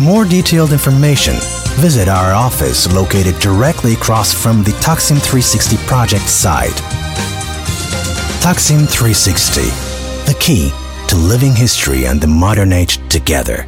For more detailed information, visit our office located directly across from the Taksim 360 project site. Taksim 360, the key to living history and the modern age together.